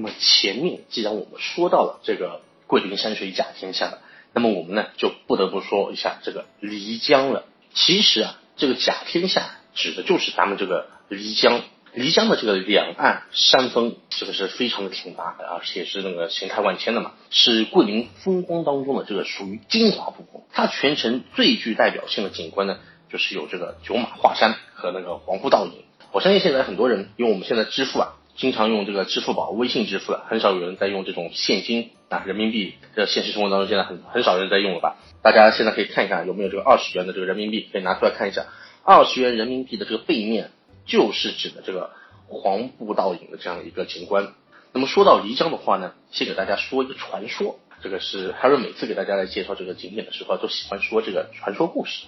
那么前面既然我们说到了这个桂林山水甲天下了，那么我们呢就不得不说一下这个漓江了。其实啊，这个甲天下指的就是咱们这个漓江。漓江的这个两岸山峰，这个是非常的挺拔，而且是那个形态万千的嘛，是桂林风光当中的这个属于精华部分。它全程最具代表性的景观呢，就是有这个九马华山和那个黄浦倒影。我相信现在很多人，因为我们现在支付啊，经常用这个支付宝、微信支付了，很少有人在用这种现金啊，人民币。这现实生活当中现在很很少人在用了吧？大家现在可以看一看有没有这个二十元的这个人民币，可以拿出来看一下。二十元人民币的这个背面。就是指的这个黄布倒影的这样一个景观。那么说到漓江的话呢，先给大家说一个传说。这个是 Harry 每次给大家来介绍这个景点的时候，都喜欢说这个传说故事。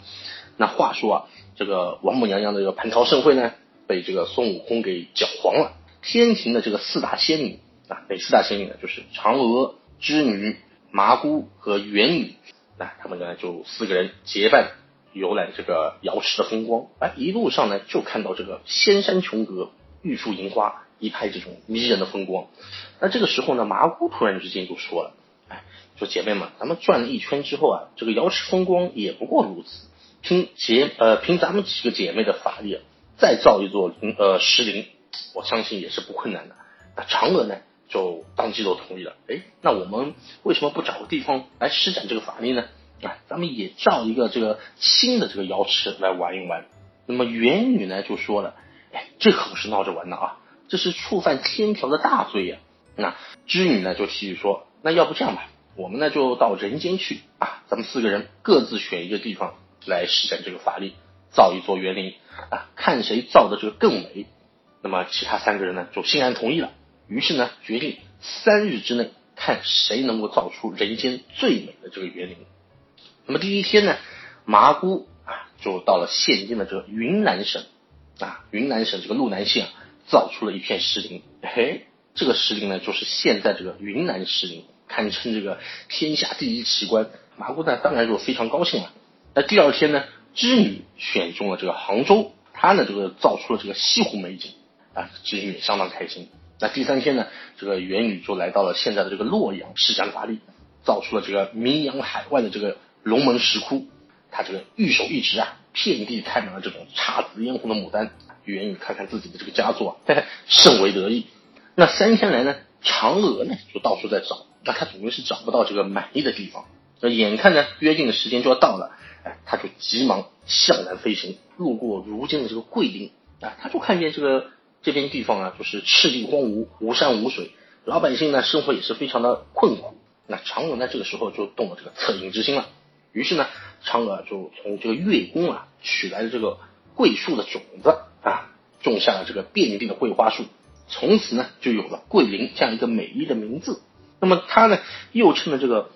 那话说啊，这个王母娘娘的这个蟠桃盛会呢，被这个孙悟空给搅黄了。天庭的这个四大仙女啊，哪四大仙女呢？就是嫦娥、织女、麻姑和元女。那他们呢，就四个人结伴。游览这个瑶池的风光，哎，一路上呢就看到这个仙山琼阁、玉树银花，一派这种迷人的风光。那这个时候呢，麻姑突然之间就说了：“哎，说姐妹们，咱们转了一圈之后啊，这个瑶池风光也不过如此。凭姐呃凭咱们几个姐妹的法力，再造一座灵呃石林，我相信也是不困难的。”那嫦娥呢就当即就同意了。哎，那我们为什么不找个地方来施展这个法力呢？啊，咱们也造一个这个新的这个瑶池来玩一玩。那么元女呢就说了，哎，这可不是闹着玩的啊，这是触犯天条的大罪呀。那织女呢就提议说，那要不这样吧，我们呢就到人间去啊，咱们四个人各自选一个地方来施展这个法力，造一座园林啊，看谁造的这个更美。那么其他三个人呢就欣然同意了，于是呢决定三日之内看谁能够造出人间最美的这个园林。那么第一天呢，麻姑啊就到了现今的这个云南省啊，云南省这个路南县啊造出了一片石林，嘿，这个石林呢就是现在这个云南石林，堪称这个天下第一奇观。麻姑呢当然就非常高兴了。那第二天呢，织女选中了这个杭州，她呢这个造出了这个西湖美景啊，织女也相当开心。那第三天呢，这个元宇就来到了现在的这个洛阳，施展法力，造出了这个名扬海外的这个。龙门石窟，他这个玉手一指啊，遍地开满了这种姹紫嫣红的牡丹。元宇看看自己的这个佳作，甚为得意。那三天来呢，嫦娥呢就到处在找，那他总归是找不到这个满意的地方。那眼看呢约定的时间就要到了，哎，他就急忙向南飞行，路过如今的这个桂林啊，他就看见这个这边地方啊，就是赤地荒芜，无山无水，老百姓呢生活也是非常的困苦。那嫦娥呢这个时候就动了这个恻隐之心了。于是呢，嫦娥就从这个月宫啊取来了这个桂树的种子啊，种下了这个遍地的桂花树，从此呢就有了桂林这样一个美丽的名字。那么他呢又趁着这个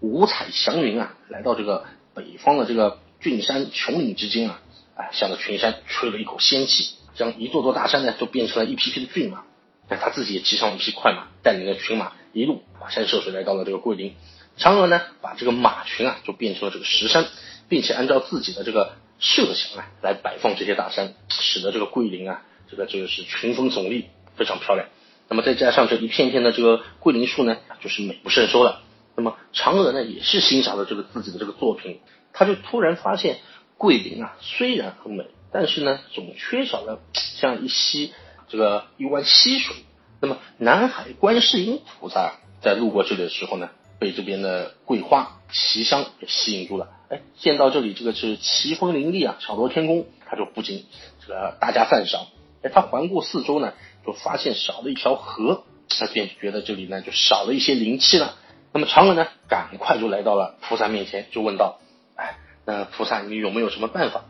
五彩祥云啊，来到这个北方的这个峻山琼岭之间啊，啊向着群山吹了一口仙气，将一座座大山呢就变成了一匹匹的骏马。那他自己也骑上了一匹快马，带领着群马一路跋山涉水来到了这个桂林。嫦娥呢，把这个马群啊，就变成了这个石山，并且按照自己的这个设想啊，来摆放这些大山，使得这个桂林啊，这个这个是群峰耸立，非常漂亮。那么再加上这一片片的这个桂林树呢，就是美不胜收了。那么嫦娥呢，也是欣赏了这个自己的这个作品，她就突然发现，桂林啊，虽然很美，但是呢，总缺少了像一溪这个一湾溪水。那么南海观世音菩萨在路过这里的时候呢？被这边的桂花奇香给吸引住了，哎，见到这里这个是奇峰林立啊，巧夺天工，他就不禁这个大加赞赏。哎，他环顾四周呢，就发现少了一条河，他便觉得这里呢就少了一些灵气了。那么嫦娥呢，赶快就来到了菩萨面前，就问道：“哎，那菩萨你有没有什么办法？”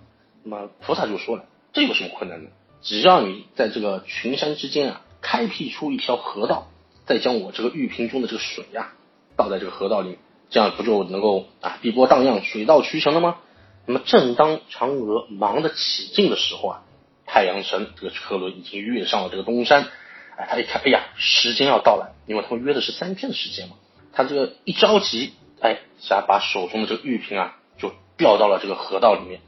那么菩萨就说了：“这有什么困难的？只要你在这个群山之间啊，开辟出一条河道，再将我这个玉瓶中的这个水呀。”倒在这个河道里，这样不就能够啊碧波荡漾，水到渠成了吗？那么正当嫦娥忙得起劲的时候啊，太阳神这个车轮已经跃上了这个东山。哎，他一看，哎呀，时间要到了，因为他们约的是三天的时间嘛。他这个一着急，哎，想把手中的这个玉瓶啊，就掉到了这个河道里面。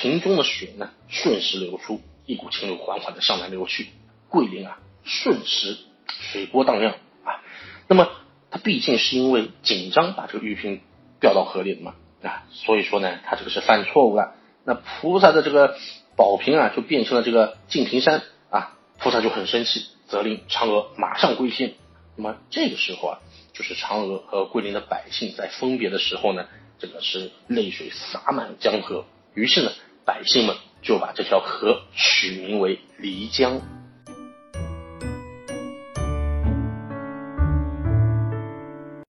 瓶中的水呢，顺势流出，一股清流缓缓的向南流去。桂林啊，瞬时水波荡漾啊。那么他毕竟是因为紧张把这个玉瓶掉到河里的嘛啊，所以说呢，他这个是犯错误了。那菩萨的这个宝瓶啊，就变成了这个净瓶山啊，菩萨就很生气，责令嫦娥马上归天。那么这个时候啊，就是嫦娥和桂林的百姓在分别的时候呢，这个是泪水洒满江河。于是呢，百姓们就把这条河取名为漓江。